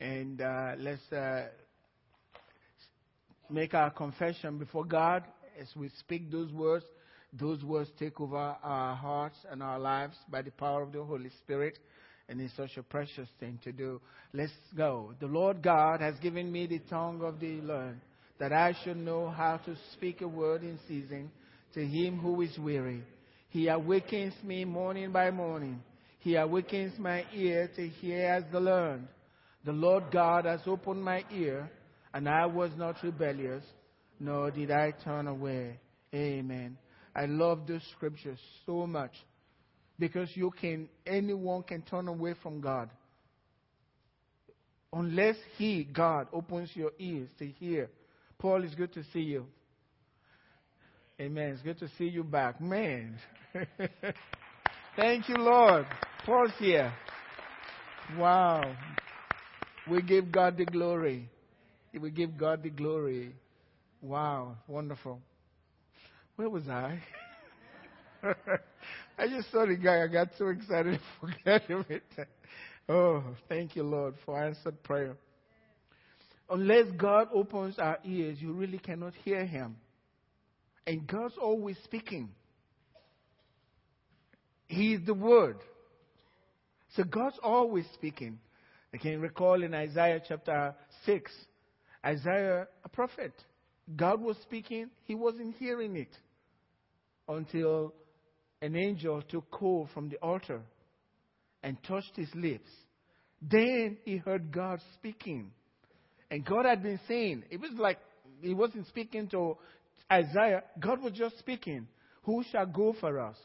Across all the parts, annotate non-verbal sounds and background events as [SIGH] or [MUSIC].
And uh, let's uh, make our confession before God as we speak those words. Those words take over our hearts and our lives by the power of the Holy Spirit. And it's such a precious thing to do. Let's go. The Lord God has given me the tongue of the learned, that I should know how to speak a word in season to him who is weary. He awakens me morning by morning. He awakens my ear to hear as the learned. The Lord God has opened my ear, and I was not rebellious, nor did I turn away. Amen. I love those scriptures so much because you can anyone can turn away from God unless he God opens your ears to hear. Paul, it's good to see you. Amen. It's good to see you back. Man. [LAUGHS] Thank you, Lord. Paul's here. Wow. We give God the glory. We give God the glory. Wow. Wonderful. Where was I? [LAUGHS] I just saw the guy. I got so excited [LAUGHS] I forgot him. Oh, thank you, Lord, for answered prayer. Unless God opens our ears, you really cannot hear Him. And God's always speaking. He is the Word. So God's always speaking. I can recall in Isaiah chapter 6, Isaiah, a prophet, God was speaking, he wasn't hearing it until an angel took coal from the altar and touched his lips. Then he heard God speaking. And God had been saying, it was like he wasn't speaking to Isaiah, God was just speaking. Who shall go for us?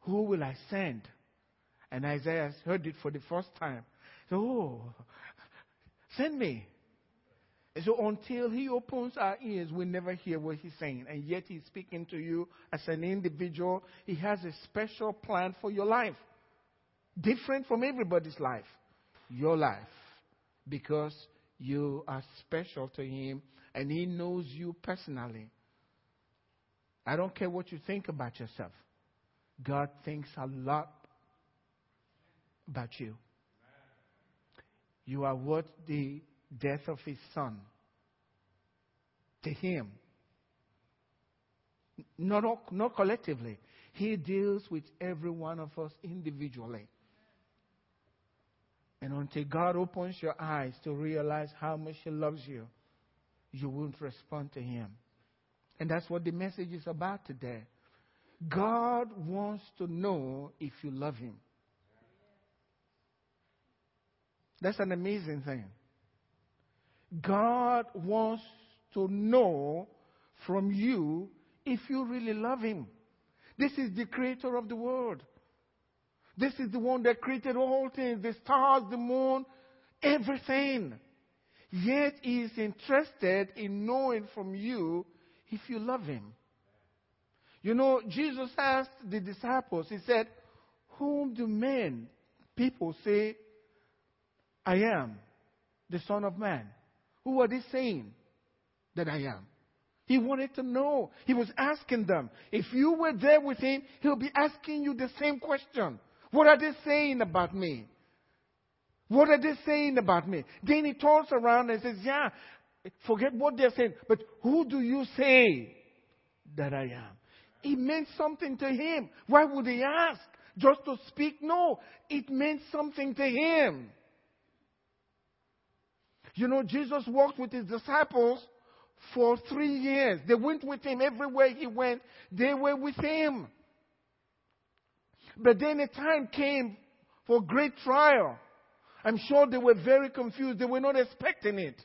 Who will I send? And Isaiah heard it for the first time. So, send me. And so until he opens our ears, we never hear what he's saying. And yet he's speaking to you as an individual. He has a special plan for your life. Different from everybody's life. Your life. Because you are special to him and he knows you personally. I don't care what you think about yourself. God thinks a lot about you. You are worth the death of his son to him. Not, all, not collectively. He deals with every one of us individually. And until God opens your eyes to realize how much He loves you, you won't respond to Him. And that's what the message is about today. God wants to know if you love Him. That's an amazing thing. God wants to know from you if you really love Him. This is the creator of the world. This is the one that created all things the stars, the moon, everything. Yet He is interested in knowing from you if you love Him. You know, Jesus asked the disciples, He said, Whom do men, people say I am the Son of Man. Who are they saying that I am? He wanted to know. He was asking them. If you were there with him, he'll be asking you the same question. What are they saying about me? What are they saying about me? Then he turns around and says, Yeah, forget what they're saying, but who do you say that I am? It meant something to him. Why would he ask? Just to speak? No, it meant something to him. You know, Jesus walked with his disciples for three years. They went with him everywhere he went, they were with him. But then a time came for great trial. I'm sure they were very confused. They were not expecting it.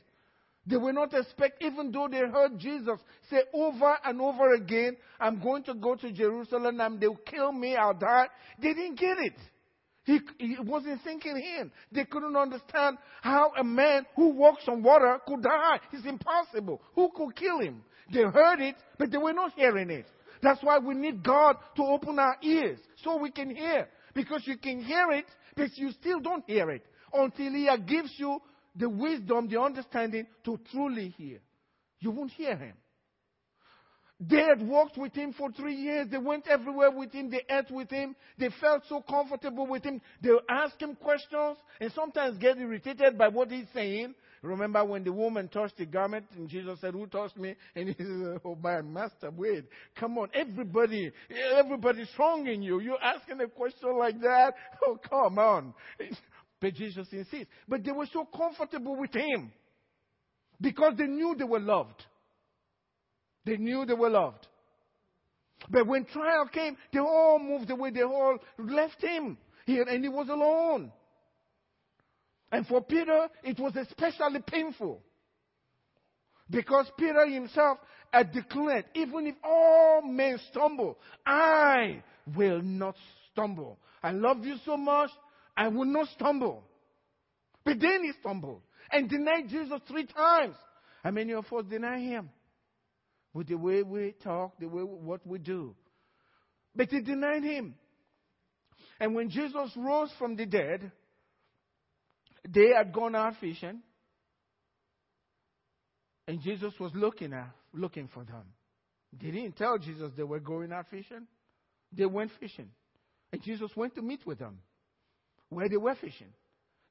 They were not expect, even though they heard Jesus say over and over again, I'm going to go to Jerusalem and they'll kill me, I'll die. They didn't get it. He, he wasn't thinking in. They couldn't understand how a man who walks on water could die. It's impossible. Who could kill him? They heard it, but they were not hearing it. That's why we need God to open our ears so we can hear. Because you can hear it, but you still don't hear it until He gives you the wisdom, the understanding to truly hear. You won't hear Him. They had walked with him for three years. They went everywhere with him. They ate with him. They felt so comfortable with him. They ask him questions and sometimes get irritated by what he's saying. Remember when the woman touched the garment and Jesus said, Who touched me? [LAUGHS] And he said, Oh, my master, wait. Come on. Everybody, everybody's strong in you. You're asking a question like that? [LAUGHS] Oh, come on. [LAUGHS] But Jesus insists. But they were so comfortable with him because they knew they were loved. They knew they were loved. But when trial came, they all moved away. They all left him here, and he was alone. And for Peter, it was especially painful. Because Peter himself had declared, even if all men stumble, I will not stumble. I love you so much, I will not stumble. But then he stumbled and denied Jesus three times. How many of us deny him? With the way we talk, the way what we do. But they denied him. And when Jesus rose from the dead, they had gone out fishing. And Jesus was looking at, looking for them. They didn't tell Jesus they were going out fishing. They went fishing. And Jesus went to meet with them where they were fishing.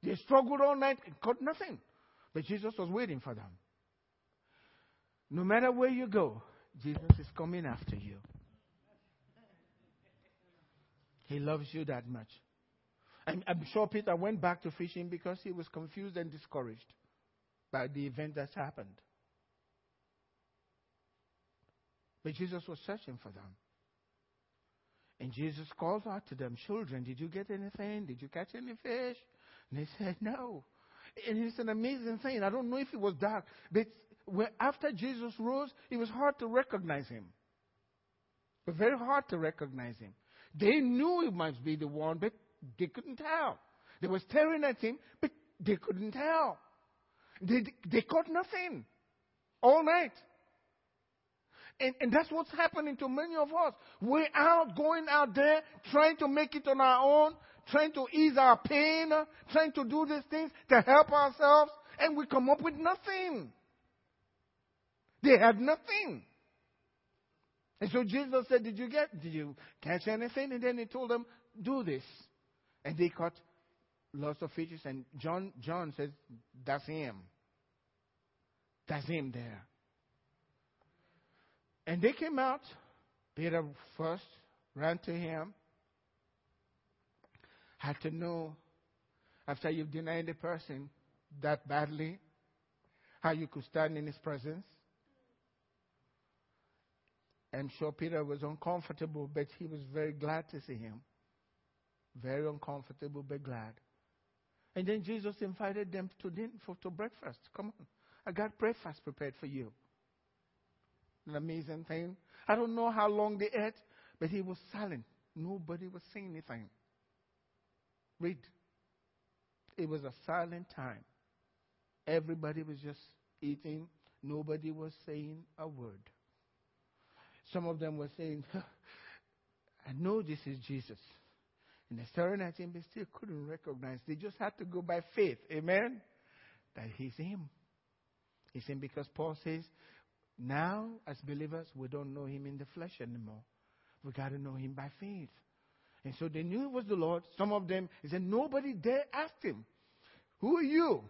They struggled all night and caught nothing. But Jesus was waiting for them. No matter where you go, Jesus is coming after you. He loves you that much. I'm, I'm, sure Peter went back to fishing because he was confused and discouraged by the event that's happened. But Jesus was searching for them. And Jesus calls out to them, Children, did you get anything? Did you catch any fish? And they said, No. And it's an amazing thing. I don't know if it was dark, but when, after Jesus rose, it was hard to recognize him. But very hard to recognize him. They knew he must be the one, but they couldn't tell. They were staring at him, but they couldn't tell. They, they caught nothing all night. And, and that's what's happening to many of us. We're out, going out there, trying to make it on our own, trying to ease our pain, trying to do these things to help ourselves, and we come up with nothing. They had nothing. And so Jesus said, Did you get, did you catch anything? And then he told them, Do this. And they caught lots of fishes. And John, John says, That's him. That's him there. And they came out. Peter first ran to him. Had to know, after you've denied the person that badly, how you could stand in his presence. I'm sure Peter was uncomfortable, but he was very glad to see him. Very uncomfortable, but glad. And then Jesus invited them to dinner for to breakfast. Come on, I got breakfast prepared for you. An amazing thing. I don't know how long they ate, but he was silent. Nobody was saying anything. Read. It was a silent time. Everybody was just eating. Nobody was saying a word. Some of them were saying, I know this is Jesus. And they're staring at him, they still couldn't recognize. They just had to go by faith. Amen? That he's him. He's him because Paul says, now, as believers, we don't know him in the flesh anymore. We got to know him by faith. And so they knew it was the Lord. Some of them, he said, nobody dare ask him, Who are you?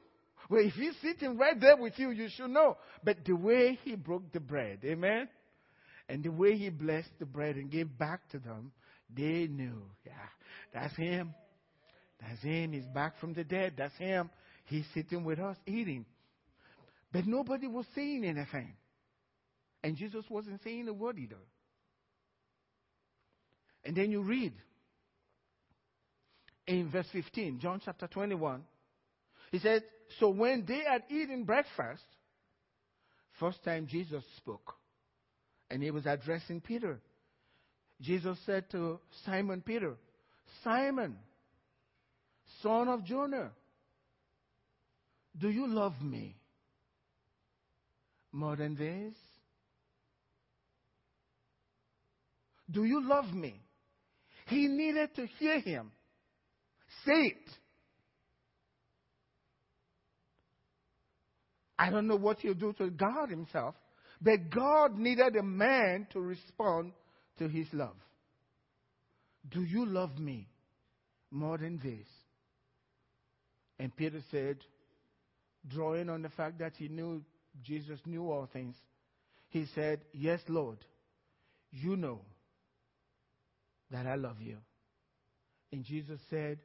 Well, if he's sitting right there with you, you should know. But the way he broke the bread, amen? And the way he blessed the bread and gave back to them, they knew, yeah, that's him. That's him. He's back from the dead. That's him. He's sitting with us eating. But nobody was saying anything. And Jesus wasn't saying a word either. And then you read in verse 15, John chapter 21. He said, So when they had eaten breakfast, first time Jesus spoke and he was addressing Peter. Jesus said to Simon Peter, Simon, son of Jonah, do you love me more than this? Do you love me? He needed to hear him. Say it. I don't know what he'll do to God himself, But God needed a man to respond to his love. Do you love me more than this? And Peter said, drawing on the fact that he knew Jesus knew all things, he said, Yes, Lord, you know that I love you. And Jesus said,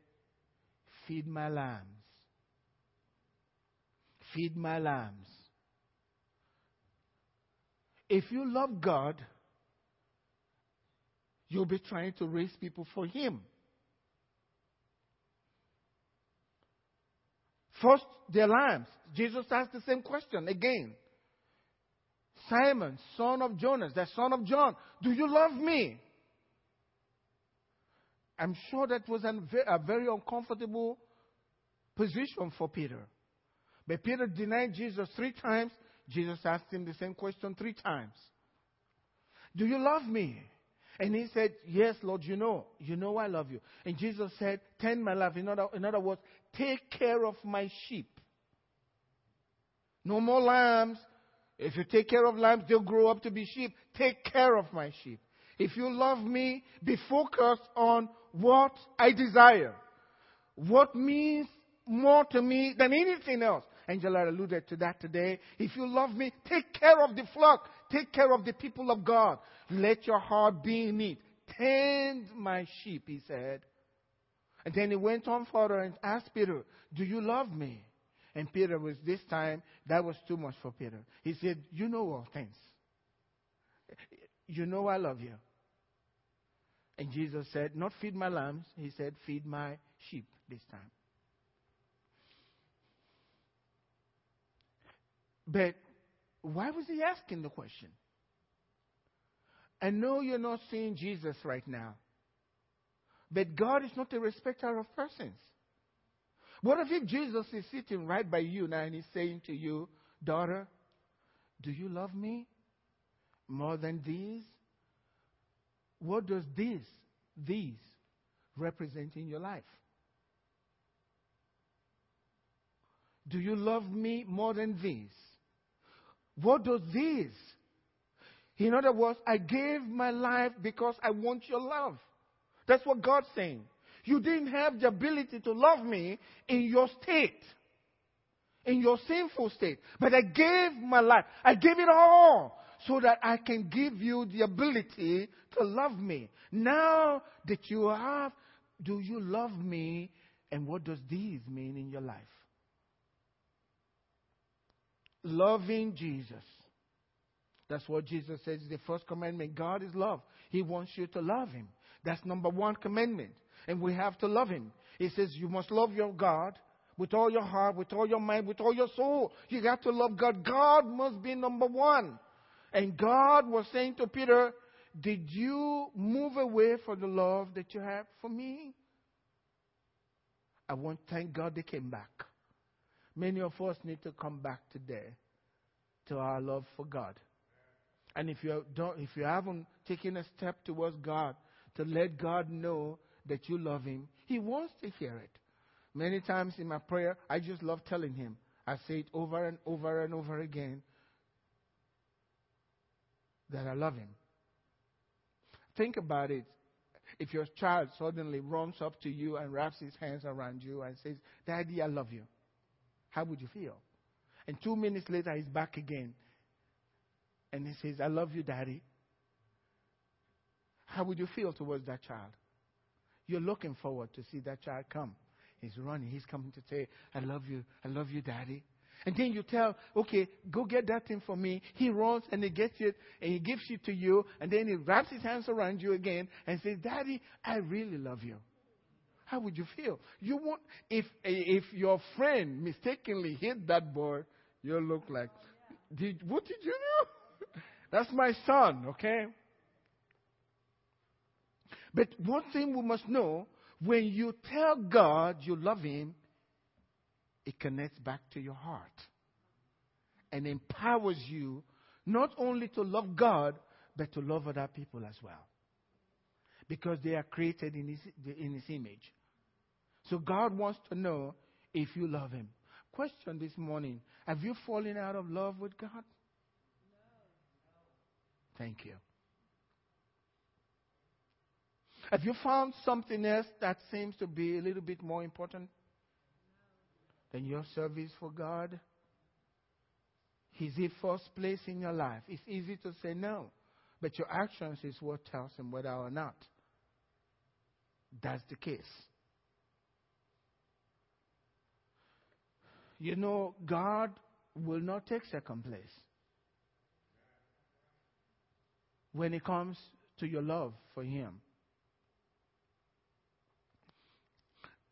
Feed my lambs. Feed my lambs. If you love God, you'll be trying to raise people for Him. First, their lambs. Jesus asked the same question again. Simon, son of Jonas, the son of John, do you love me? I'm sure that was a very uncomfortable position for Peter. But Peter denied Jesus three times. Jesus asked him the same question three times. Do you love me? And he said, Yes, Lord, you know. You know I love you. And Jesus said, Tend my love. In other, in other words, take care of my sheep. No more lambs. If you take care of lambs, they'll grow up to be sheep. Take care of my sheep. If you love me, be focused on what I desire. What means more to me than anything else. Angela alluded to that today. If you love me, take care of the flock. Take care of the people of God. Let your heart be in it. Tend my sheep, he said. And then he went on further and asked Peter, Do you love me? And Peter was this time, that was too much for Peter. He said, You know all things. You know I love you. And Jesus said, Not feed my lambs. He said, Feed my sheep this time. But why was he asking the question? I know you're not seeing Jesus right now. But God is not a respecter of persons. What if Jesus is sitting right by you now and he's saying to you, Daughter, do you love me more than these? What does this, these, represent in your life? Do you love me more than these? What does this? In other words, I gave my life because I want your love. That's what God's saying. You didn't have the ability to love me in your state, in your sinful state. But I gave my life. I gave it all so that I can give you the ability to love me. Now that you have, do you love me? And what does this mean in your life? Loving Jesus. That's what Jesus says is the first commandment. God is love. He wants you to love Him. That's number one commandment. And we have to love Him. He says you must love your God with all your heart, with all your mind, with all your soul. You got to love God. God must be number one. And God was saying to Peter, Did you move away from the love that you have for me? I want to thank God they came back. Many of us need to come back today to our love for God. And if you don't, if you haven't taken a step towards God to let God know that you love Him, He wants to hear it. Many times in my prayer, I just love telling Him. I say it over and over and over again that I love Him. Think about it. If your child suddenly runs up to you and wraps his hands around you and says, Daddy, I love you, how would you feel? And two minutes later, he's back again. And he says, I love you, Daddy. How would you feel towards that child? You're looking forward to see that child come. He's running. He's coming to say, I love you. I love you, Daddy. And then you tell, okay, go get that thing for me. He runs and he gets it and he gives it to you. And then he wraps his hands around you again and says, Daddy, I really love you. How would you feel? You want if if your friend mistakenly hit that boy, you'll look like, did what did you do? [LAUGHS] That's my son, okay? But one thing we must know when you tell God you love Him, it connects back to your heart and empowers you not only to love God, but to love other people as well. Because they are created in His, in his image. So God wants to know if you love Him. Question this morning Have you fallen out of love with God? Thank you. Have you found something else that seems to be a little bit more important than your service for God? Is He first place in your life? It's easy to say no, but your actions is what tells Him whether or not that's the case. You know, God will not take second place when it comes to your love for Him.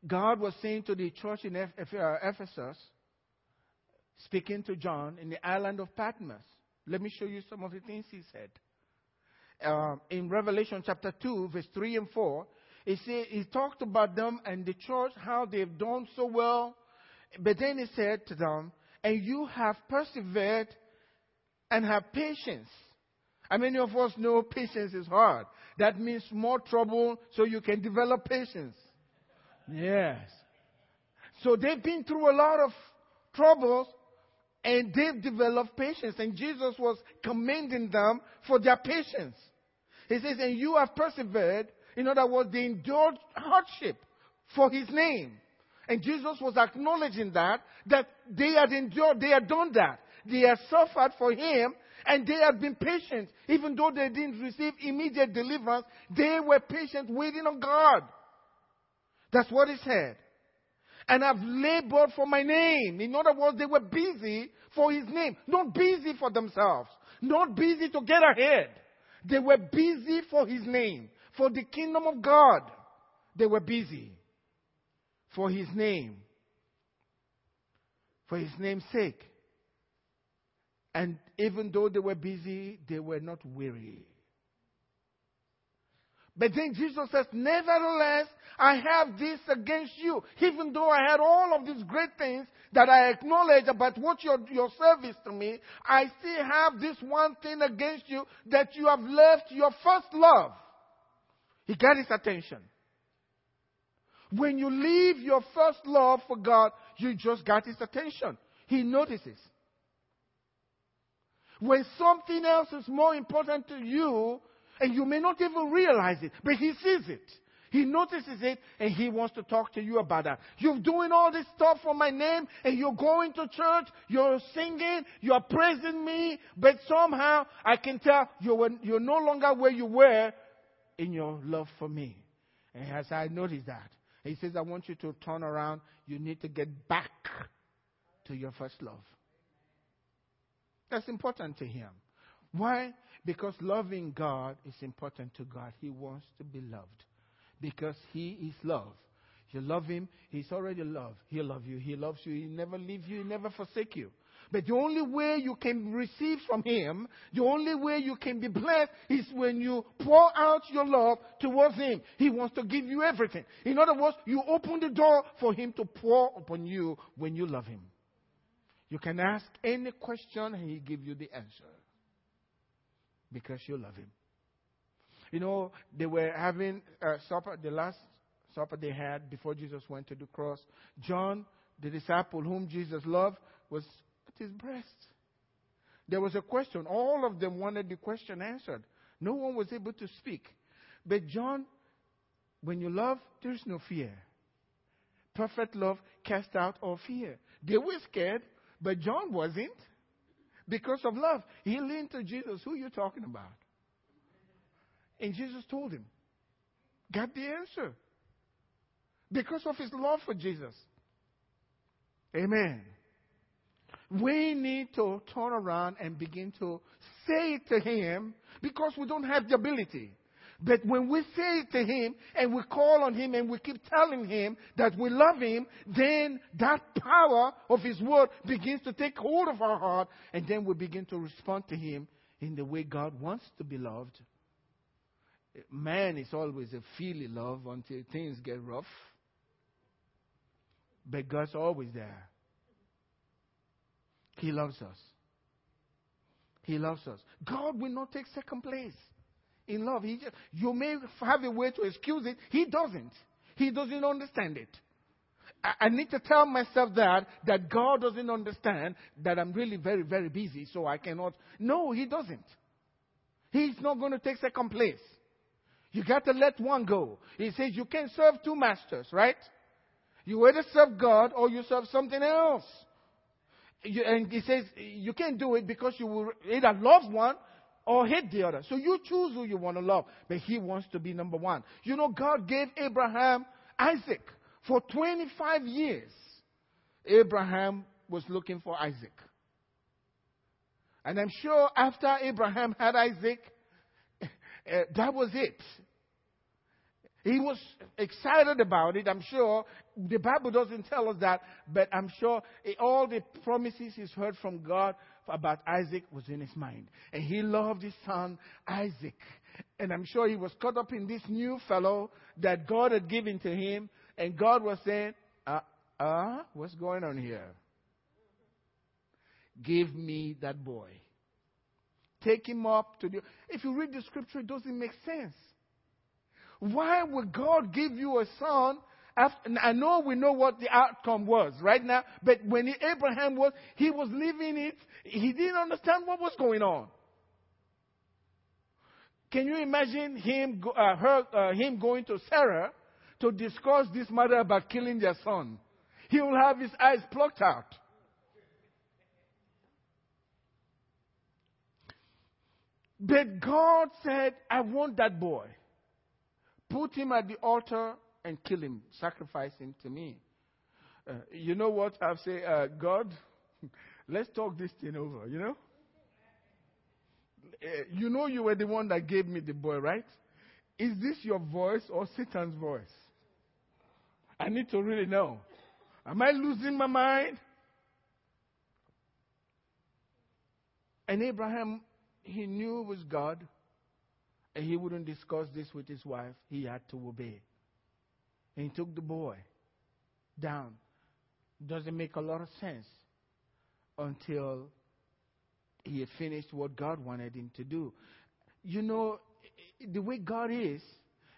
God was saying to the church in uh, Ephesus, speaking to John in the island of Patmos. Let me show you some of the things he said. Um, in Revelation chapter 2, verse 3 and 4, he, said, he talked about them and the church, how they've done so well. But then he said to them, and you have persevered and have patience. And many of us know patience is hard? That means more trouble so you can develop patience. Yes. So they've been through a lot of troubles and they've developed patience. And Jesus was commending them for their patience. He says, and you have persevered. In other words, they endured hardship for his name. And Jesus was acknowledging that, that they had endured, they had done that. They had suffered for him and they had been patient. Even though they didn't receive immediate deliverance, they were patient waiting on God. That's what he said. And I've labored for my name. In other words, they were busy for his name. Not busy for themselves. Not busy to get ahead. They were busy for his name. For the kingdom of God. They were busy for his name. For his name's sake. And even though they were busy, they were not weary. But then Jesus says, Nevertheless, I have this against you. Even though I had all of these great things that I acknowledge about what your, your service to me, I still have this one thing against you that you have left your first love. He got his attention. When you leave your first love for God, you just got his attention. He notices. When something else is more important to you, and you may not even realize it, but he sees it. He notices it and he wants to talk to you about that. You're doing all this stuff for my name and you're going to church, you're singing, you're praising me, but somehow I can tell you're, you're no longer where you were in your love for me. And as I notice that, he says, I want you to turn around. You need to get back to your first love. That's important to him. Why? Because loving God is important to God. He wants to be loved because He is love. You love Him, He's already love. He'll love you. He loves you. He'll never leave you. He'll never forsake you. But the only way you can receive from Him, the only way you can be blessed is when you pour out your love towards Him. He wants to give you everything. In other words, you open the door for Him to pour upon you when you love Him. You can ask any question and He'll give you the answer because you love him. You know, they were having a supper, the last supper they had before Jesus went to the cross. John, the disciple whom Jesus loved, was his breast. There was a question. All of them wanted the question answered. No one was able to speak. But John, when you love, there's no fear. Perfect love casts out all fear. They were scared, but John wasn't because of love. He leaned to Jesus. Who are you talking about? And Jesus told him, got the answer. Because of his love for Jesus. Amen. We need to turn around and begin to say it to him because we don't have the ability. But when we say it to Him and we call on Him and we keep telling Him that we love Him, then that power of His Word begins to take hold of our heart and then we begin to respond to Him in the way God wants to be loved. Man is always a feely love until things get rough. But God's always there. He loves us. He loves us. God will not take second place in love. He just, you may have a way to excuse it. He doesn't. He doesn't understand it. I, I need to tell myself that, that God doesn't understand that I'm really very, very busy, so I cannot. No, He doesn't. He's not going to take second place. You got to let one go. He says you can't serve two masters, right? You either serve God or you serve something else. You, and he says you can't do it because you will either love one or hate the other. So you choose who you want to love. But he wants to be number one. You know, God gave Abraham Isaac for 25 years. Abraham was looking for Isaac. And I'm sure after Abraham had Isaac, uh, [LAUGHS] that was it. He was excited about it, I'm sure. The Bible doesn't tell us that, but I'm sure all the promises he's heard from God about Isaac was in his mind. And he loved his son, Isaac. And I'm sure he was caught up in this new fellow that God had given to him. And God was saying, uh, uh, what's going on here? Give me that boy. Take him up to the. If you read the scripture, it doesn't make sense. Why would God give you a son? After, I know we know what the outcome was right now, but when Abraham was, he was living it. He didn't understand what was going on. Can you imagine him, uh, her, uh, him going to Sarah to discuss this matter about killing their son? He will have his eyes plucked out. But God said, I want that boy. Put him at the altar and kill him. Sacrifice him to me. Uh, you know what? I've said, uh, God, [LAUGHS] let's talk this thing over, you know? Uh, you know you were the one that gave me the boy, right? Is this your voice or Satan's voice? I need to really know. Am I losing my mind? And Abraham, he knew it was God, and he wouldn't discuss this with his wife. He had to obey. And he took the boy down. Doesn't make a lot of sense until he had finished what God wanted him to do. You know, the way God is,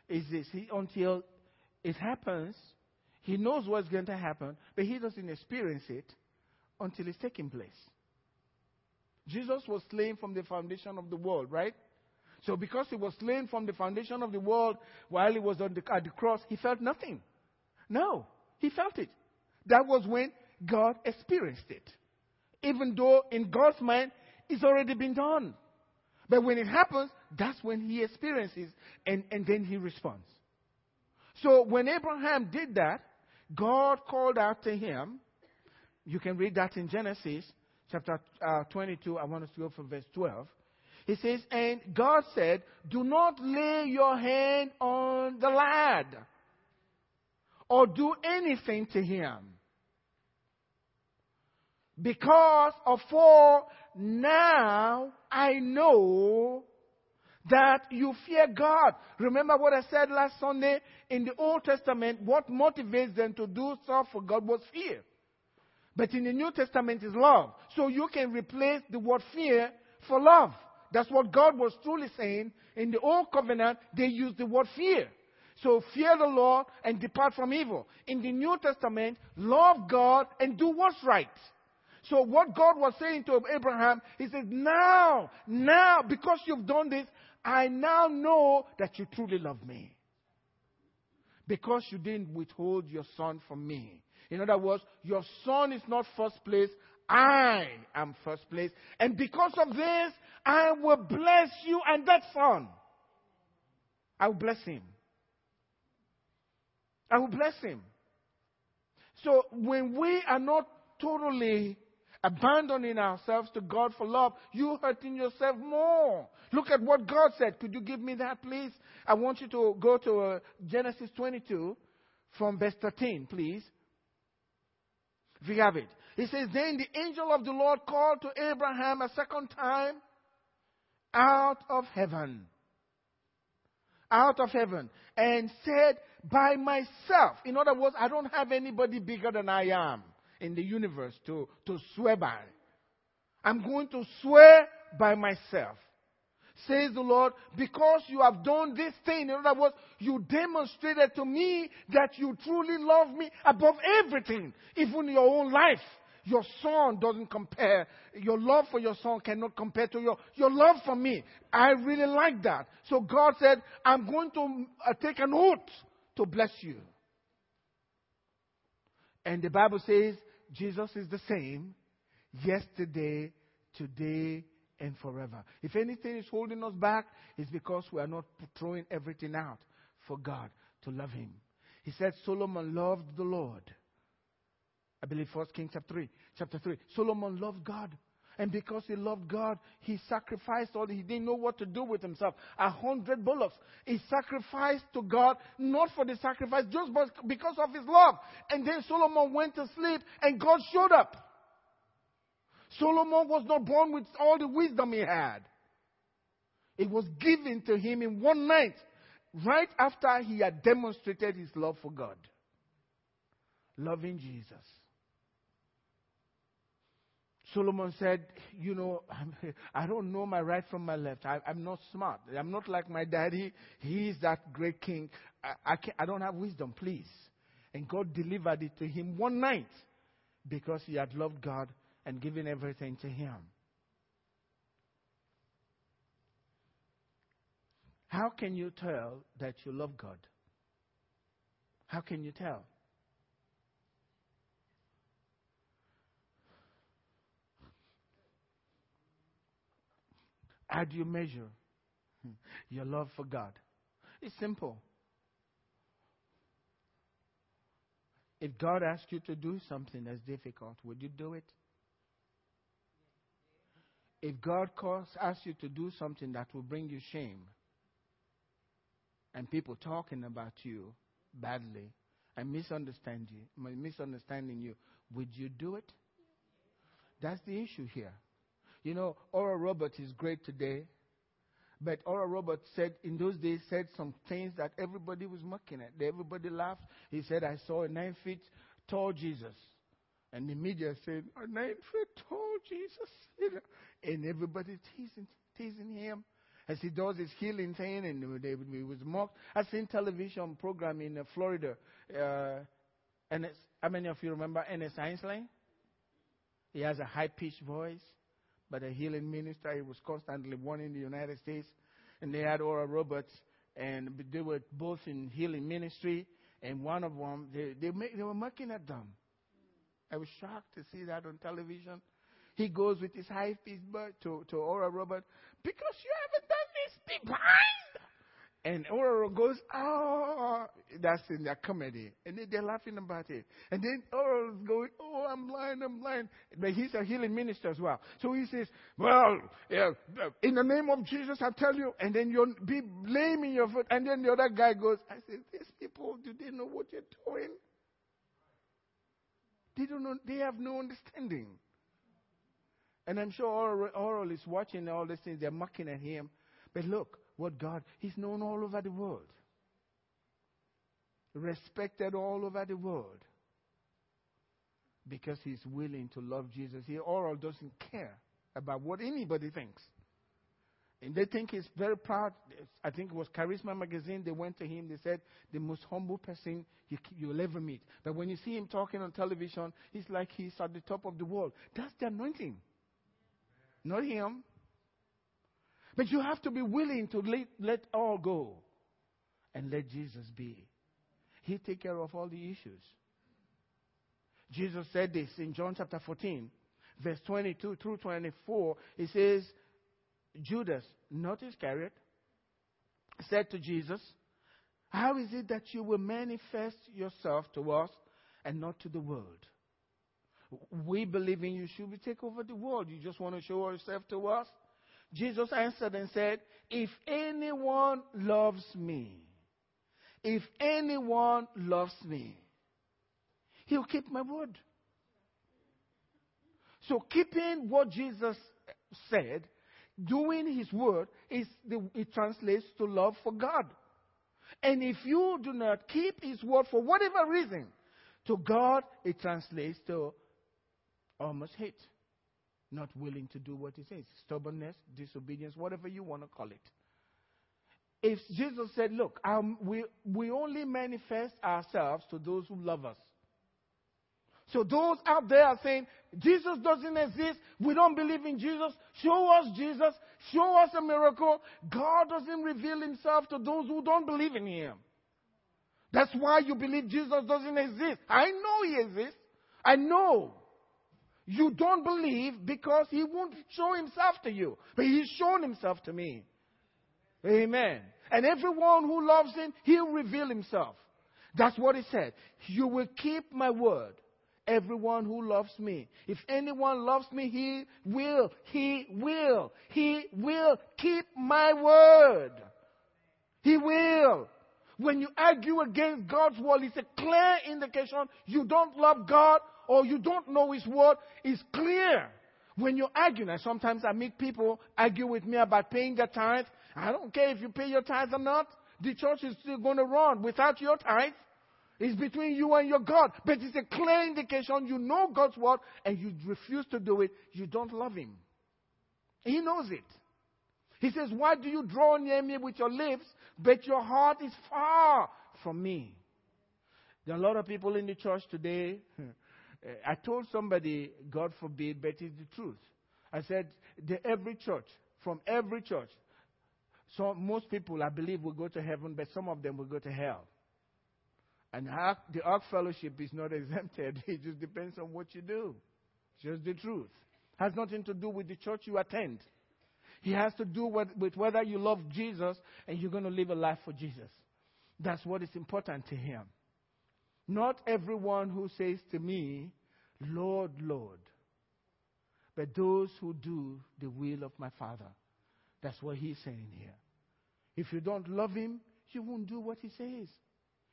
is this. He, until it happens, he knows what's going to happen, but he doesn't experience it until it's taking place. Jesus was slain from the foundation of the world, right? So because he was slain from the foundation of the world while he was the, at the cross, he felt nothing. No, he felt it. That was when God experienced it. Even though in God's mind, it's already been done. But when it happens, that's when he experiences and, and then he responds. So when Abraham did that, God called out to him. You can read that in Genesis chapter uh, 22. I want us to go from verse 12. He says, And God said, Do not lay your hand on the lad or do anything to him. Because of for now I know that you fear God. Remember what I said last Sunday? In the Old Testament, what motivates them to do stuff for God was fear. But in the New Testament is love. So you can replace the word fear for love. That's what God was truly saying. In the Old Covenant, they used the word fear. So fear the Lord and depart from evil. In the New Testament, love God and do what's right. So what God was saying to Abraham, he said, now, now, because you've done this, I now know that you truly love me. Because you didn't withhold your son from me. In other words, your son is not first place. I am first place. And because of this, I will bless you and that son. I will bless him. I will bless him. So when we are not totally abandoning ourselves to God for love, you're hurting yourself more. Look at what God said. Could you give me that, please? I want you to go to uh, Genesis 22 from verse 13, please. If you have it. He says, Then the angel of the Lord called to Abraham a second time out of heaven. Out of heaven. And said, By myself. In other words, I don't have anybody bigger than I am in the universe to, to swear by. I'm going to swear by myself. Says the Lord, because you have done this thing. In other words, you demonstrated to me that you truly love me above everything, even your own life. Your son doesn't compare. Your love for your son cannot compare to your, your love for me. I really like that. So God said, I'm going to uh, take an oath to bless you. And the Bible says Jesus is the same yesterday, today, and forever. If anything is holding us back, it's because we are not throwing everything out for God to love Him. He said Solomon loved the Lord. I believe First Kings chapter 3. Chapter 3. Solomon loved God. And because he loved God, he sacrificed all. He didn't know what to do with himself. A hundred bullocks. He sacrificed to God, not for the sacrifice, just because of his love. And then Solomon went to sleep, and God showed up. Solomon was not born with all the wisdom he had. It was given to him in one night, right after he had demonstrated his love for God. Loving Jesus. Solomon said, You know, I don't know my right from my left. I, am not smart. I'm not like my daddy. He's that great king. I, I, I don't have wisdom, please. And God delivered it to him one night because he had loved God and given everything to him. How can you tell that you love God? How can you tell? How do you measure your love for God? It's simple. If God asks you to do something that's difficult, would you do it? If God calls, asks you to do something that will bring you shame, and people talking about you badly and misunderstand you, misunderstanding you, would you do it? That's the issue here. You know, Oral Roberts is great today, but Oral Roberts said in those days said some things that everybody was mocking at. Everybody laughed. He said, "I saw a nine feet tall Jesus," and the media said, "A nine feet tall Jesus," you [LAUGHS] know, and everybody teasing teasing him as he does his healing thing, and they, he was mocked. I've seen television program in uh, Florida. Uh, and how many of you remember Ernest Angley? He has a high pitched voice but a healing minister. He was constantly one in the United States. And they had Oral Roberts, and they were both in healing ministry. And one of them, they, they, make, they were mocking at them. I was shocked to see that on television. He goes with his high voice to, to Oral Roberts, because you haven't done this, blind. And Oral goes, oh, that's in their comedy. And then they're laughing about it. And then Oral's going, oh, I'm blind, I'm blind. But he's a healing minister as well. So he says, well, yeah, in the name of Jesus, I tell you. And then you'll be blaming your foot. And then the other guy goes, I said, these people, do they know what you're doing? They don't know, they have no understanding. And I'm sure Oral is watching all these things. They're mocking at him. But look, what God, He's known all over the world, respected all over the world because He's willing to love Jesus. He all doesn't care about what anybody thinks. And they think he's very proud. I think it was Charisma magazine. They went to him. They said, the most humble person you, you'll ever meet. But when you see him talking on television, he's like he's at the top of the world. That's the anointing. Not him. But you have to be willing to let, let all go and let Jesus be. He take care of all the issues. Jesus said this in John chapter 14, verse 22 through 24. He says, Judas, not Iscariot, said to Jesus, How is it that you will manifest yourself to us and not to the world? We believe in you. Should we take over the world? You just want to show yourself to us? Jesus answered and said, If anyone loves me, if anyone loves me, he'll keep my word. So keeping what Jesus said, doing his word, is the, it translates to love for God. And if you do not keep his word for whatever reason, to God it translates to almost hate not willing to do what he says. Stubbornness, disobedience, whatever you want to call it. If Jesus said, Look, um, we, we only manifest ourselves to those who love us. So those out there are saying, Jesus doesn't exist. We don't believe in Jesus. Show us Jesus. Show us a miracle. God doesn't reveal himself to those who don't believe in him. That's why you believe Jesus doesn't exist. I know he exists. I know. You don't believe because he won't show himself to you. But he's shown himself to me. Amen. And everyone who loves him, he'll reveal himself. That's what he said. You will keep my word. Everyone who loves me. If anyone loves me, he will, he will, he will keep my word. He will. When you argue against God's word, it's a clear indication you don't love God or you don't know His word. is clear. When you argue, and sometimes I meet people argue with me about paying their tithe. I don't care if you pay your tithe or not. The church is still going to run without your tithe. It's between you and your God. But it's a clear indication you know God's word and you refuse to do it. You don't love Him. He knows it. He says, Why do you draw near me with your lips, but your heart is far from me? There are a lot of people in the church today. Hmm, I told somebody, God forbid, but it's the truth. I said, the, every church, from every church, so most people, I believe, will go to heaven, but some of them will go to hell. And the Ark Fellowship is not [LAUGHS] exempted. It just depends on what you do. Just the truth. Has nothing to do with the church you attend. It has to do with, with whether you love Jesus and you're going to live a life for Jesus. That's what is important to Him. Not everyone who says to me, Lord, Lord, but those who do the will of my Father. That's what He's saying here. If you don't love Him, you won't do what He says.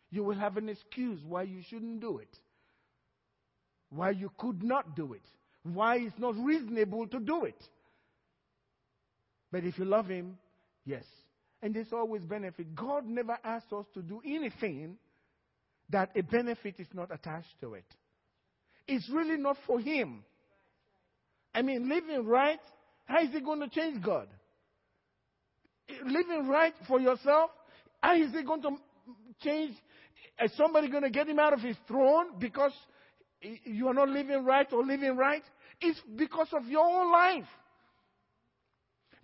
You will have an excuse why you shouldn't do it, why you could not do it, why it's not reasonable to do it. But if you love Him, yes. And there's always benefit. God never asks us to do anything that a benefit is not attached to it. It's really not for Him. I mean, living right, how is it going to change God? Living right for yourself, how is it going to change is somebody going to get him out of his throne because you are not living right or living right? It's because of your own life.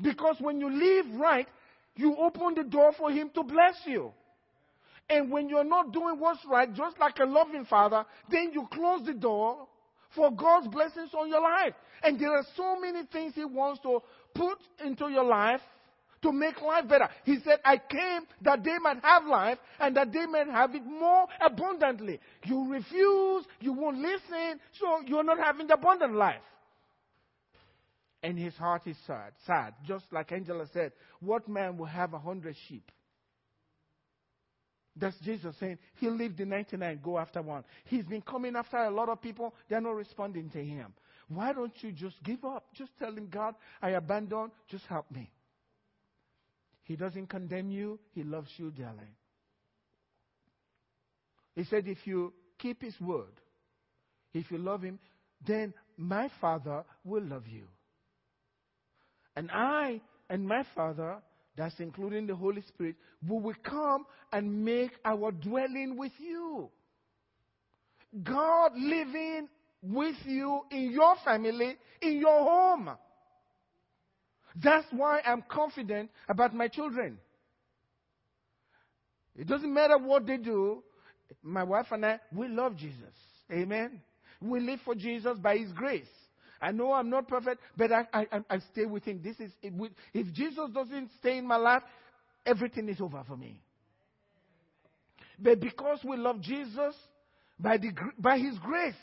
Because when you live right, you open the door for him to bless you. And when you're not doing what's right, just like a loving father, then you close the door for God's blessings on your life. And there are so many things he wants to put into your life to make life better. He said, I came that they might have life and that they might have it more abundantly. You refuse, you won't listen, so you're not having the abundant life. And his heart is sad, sad. Just like Angela said, what man will have a hundred sheep? That's Jesus saying, He'll leave the 99, go after one. He's been coming after a lot of people, they're not responding to Him. Why don't you just give up? Just tell Him, God, I abandon, just help me. He doesn't condemn you, He loves you dearly. He said, If you keep His word, if you love Him, then my Father will love you. And I and my Father, that's including the Holy Spirit, we will come and make our dwelling with you. God living with you in your family, in your home. That's why I'm confident about my children. It doesn't matter what they do. My wife and I, we love Jesus. Amen. We live for Jesus by His grace. I know I'm not perfect, but I, I, I stay with Him. This is, if Jesus doesn't stay in my life, everything is over for me. But because we love Jesus by, the, by His grace,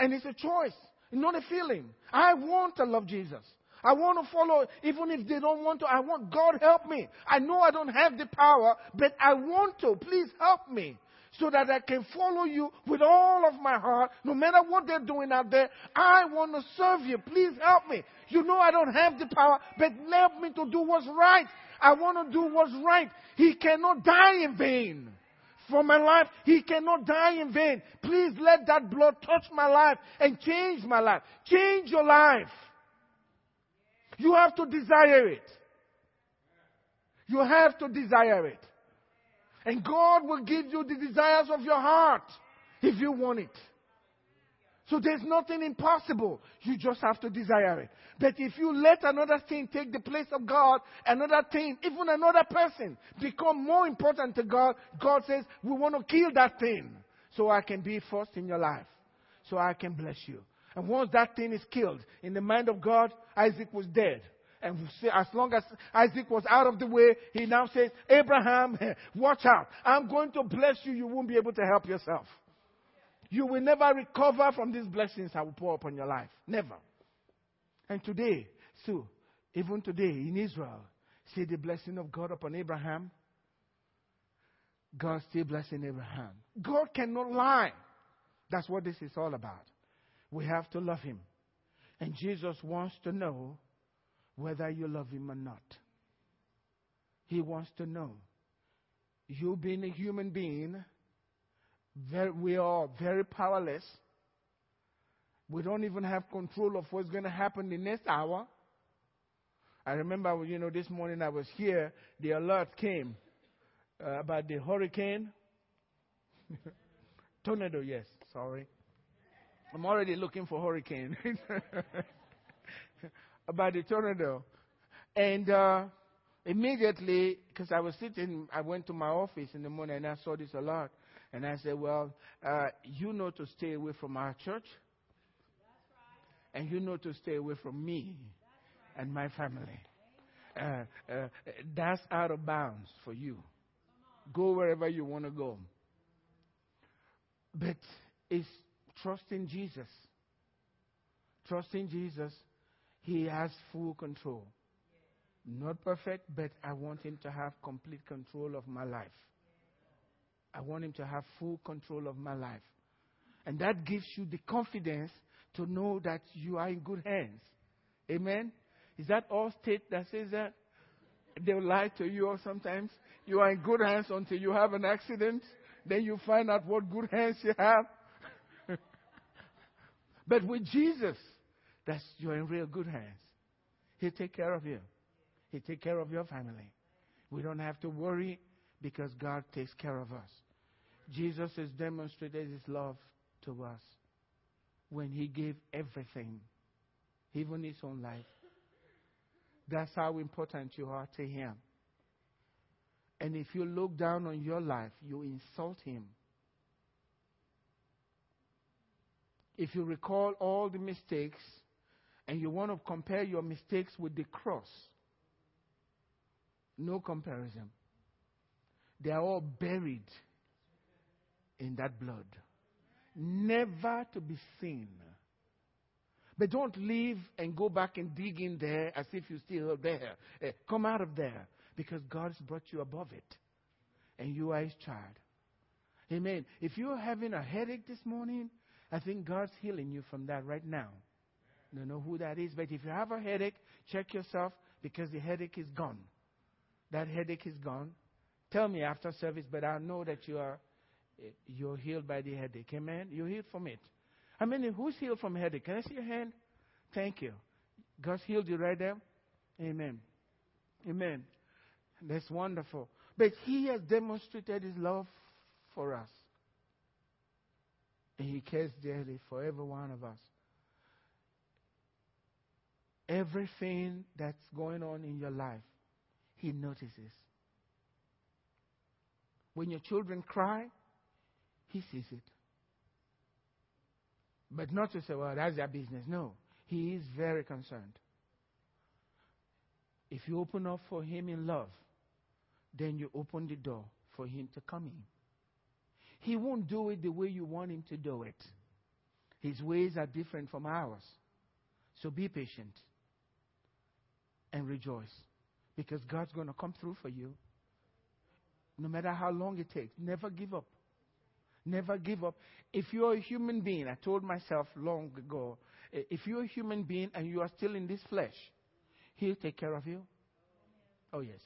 and it's a choice, not a feeling. I want to love Jesus. I want to follow, even if they don't want to. I want God help me. I know I don't have the power, but I want to. Please help me so that I can follow you with all of my heart, no matter what they're doing out there. I want to serve you. Please help me. You know I don't have the power, but help me to do what's right. I want to do what's right. He cannot die in vain. For my life, he cannot die in vain. Please let that blood touch my life and change my life. Change your life. You have to desire it. You have to desire it. And God will give you the desires of your heart if you want it. So there's nothing impossible. You just have to desire it. But if you let another thing take the place of God, another thing, even another person become more important to God, God says, we want to kill that thing so I can be first in your life. So I can bless you. And once that thing is killed, in the mind of God, Isaac was dead. And as long as Isaac was out of the way, he now says, Abraham, [LAUGHS] watch out. I'm going to bless you. You won't be able to help yourself. You will never recover from these blessings I will pour upon your life. Never. And today, so, even today in Israel, see the blessing of God upon Abraham. God still blessing Abraham. God cannot lie. That's what this is all about. We have to love Him. And Jesus wants to know whether you love Him or not. He wants to know. You being a human being, very, we are very powerless. We don't even have control of what's going to happen the next hour. I remember, you know, this morning I was here, the alert came uh, about the hurricane. [LAUGHS] Tornado, yes, sorry. I'm already looking for hurricane. [LAUGHS] about the tornado. And uh, immediately, because I was sitting, I went to my office in the morning and I saw this a lot. And I said, Well, uh, you know to stay away from our church. And you know to stay away from me and my family. Uh, uh, that's out of bounds for you. Go wherever you want to go. But it's trusting Jesus. Trusting Jesus, He has full control. Not perfect, but I want Him to have complete control of my life. I want Him to have full control of my life. And that gives you the confidence to know that you are in good hands. Amen? Is that all state that says that? They'll lie to you sometimes. You are in good hands until you have an accident. Then you find out what good hands you have. [LAUGHS] but with Jesus, that's you're in real good hands. He'll take care of you. He'll take care of your family. We don't have to worry because God takes care of us. Jesus has demonstrated his love to us when he gave everything, even his own life. That's how important you are to him. And if you look down on your life, you insult him. If you recall all the mistakes and you want to compare your mistakes with the cross, no comparison. They are all buried in that blood. Never to be seen. But don't leave and go back and dig in there as if you're still there. Uh, come out of there because God has brought you above it. And you are His child. Amen. If you're having a headache this morning, I think God's healing you from that right now. Don't know who that is, but if you have a headache, check yourself because the headache is gone. That headache is gone. Tell me after service, but I know that you are eh, you're healed by the headache. Amen. You're healed from it. I mean, who's healed from headache? Can I see your hand? Thank you. God's healed you right there. Amen. Amen. That's wonderful. But He has demonstrated His love for us. And He cares dearly for every one of us. Everything that's going on in your life, He notices. When your children cry, he sees it. But not to say, well, that's their business. No. He is very concerned. If you open up for Him in love, then you open the door for Him to come in. He won't do it the way you want Him to do it. His ways are different from ours. So be patient and rejoice because God's going to come through for you. No matter how long it takes, never give up. Never give up. If you're a human being, I told myself long ago, if you're a human being and you are still in this flesh, He'll take care of you. Oh, yes.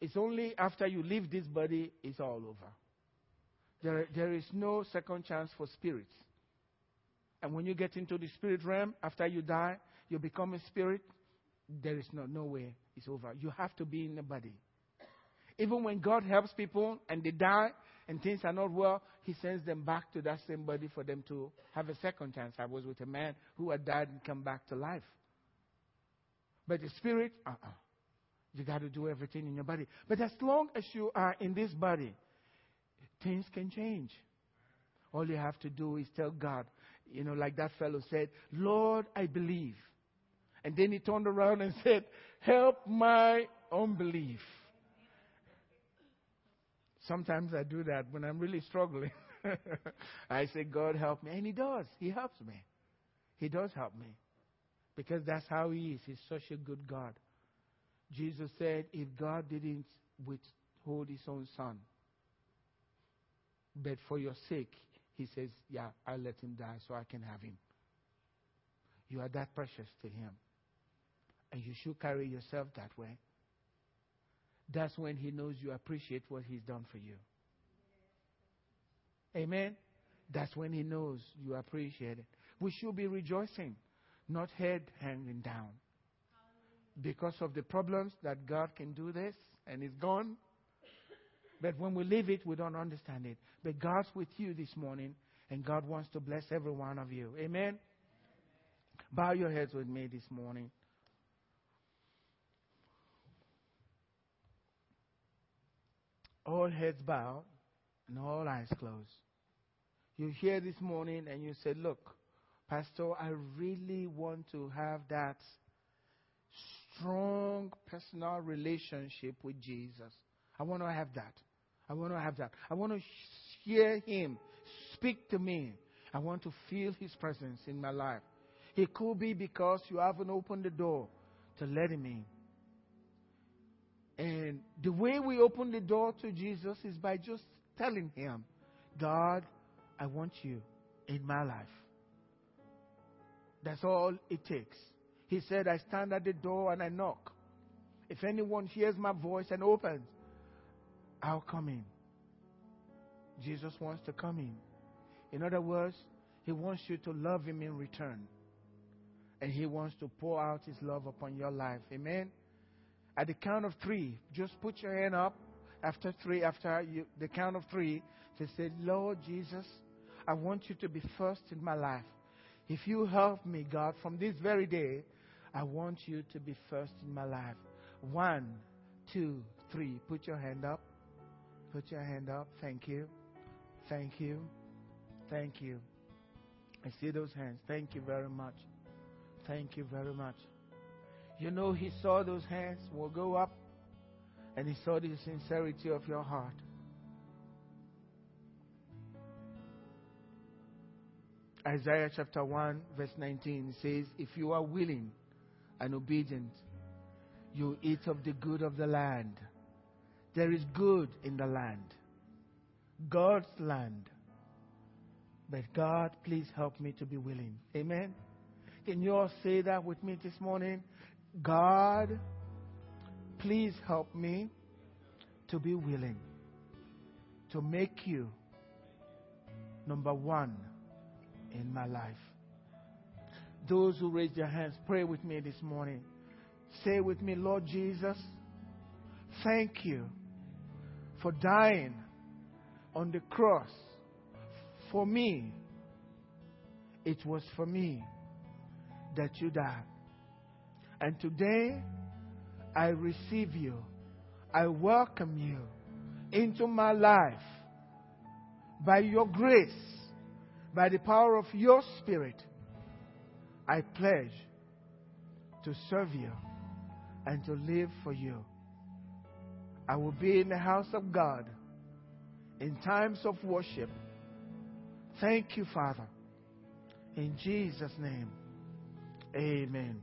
It's only after you leave this body, it's all over. There, there is no second chance for spirits. And when you get into the spirit realm, after you die, you become a spirit, there is no, no way it's over. You have to be in the body. Even when God helps people and they die, and things are not well, he sends them back to that same body for them to have a second chance. I was with a man who had died and come back to life. But the spirit, uh uh-uh. uh You got to do everything in your body. But as long as you are in this body, things can change. All you have to do is tell God, you know, like that fellow said, Lord, I believe. And then he turned around and [LAUGHS] said, Help my unbelief. Sometimes I do that when I'm really struggling. [LAUGHS] I say, God, help me. And He does. He helps me. He does help me. Because that's how He is. He's such a good God. Jesus said, if God didn't withhold His own Son, but for your sake, He says, yeah, I'll let Him die so I can have Him. You are that precious to Him. And you should carry yourself that way. That's when He knows you appreciate what He's done for you. Amen. That's when He knows you appreciate it. We should be rejoicing, not head hanging down. Because of the problems that God can do this and it's gone. But when we leave it, we don't understand it. But God's with you this morning, and God wants to bless every one of you. Amen. Bow your heads with me this morning. All heads bowed and all eyes closed. You hear this morning and you say, Look, Pastor, I really want to have that strong personal relationship with Jesus. I want to have that. I want to have that. I want to hear Him speak to me. I want to feel His presence in my life. It could be because you haven't opened the door to let Him in. And the way we open the door to Jesus is by just telling Him, God, I want you in my life. That's all it takes. He said, I stand at the door and I knock. If anyone hears my voice and opens, I'll come in. Jesus wants to come in. In other words, He wants you to love Him in return. And He wants to pour out His love upon your life. Amen. At the count of three, just put your hand up. After three, after you, the count of three, to say, Lord Jesus, I want you to be first in my life. If you help me, God, from this very day, I want you to be first in my life. One, two, three. Put your hand up. Put your hand up. Thank you. Thank you. Thank you. I see those hands. Thank you very much. Thank you very much. You know, He saw those hands will go up and He saw the sincerity of your heart. Isaiah chapter 1, verse 19 says, If you are willing and obedient, you eat of the good of the land. There is good in the land, God's land. But God, please help me to be willing. Amen. Can you all say that with me this morning? God, please help me to be willing to make you number one in my life. Those who raise their hands, pray with me this morning. Say with me, Lord Jesus, thank you for dying on the cross for me. It was for me that you died. And today, I receive you. I welcome you into my life by your grace, by the power of your spirit. I pledge to serve you and to live for you. I will be in the house of God in times of worship. Thank you, Father. In Jesus' name, amen.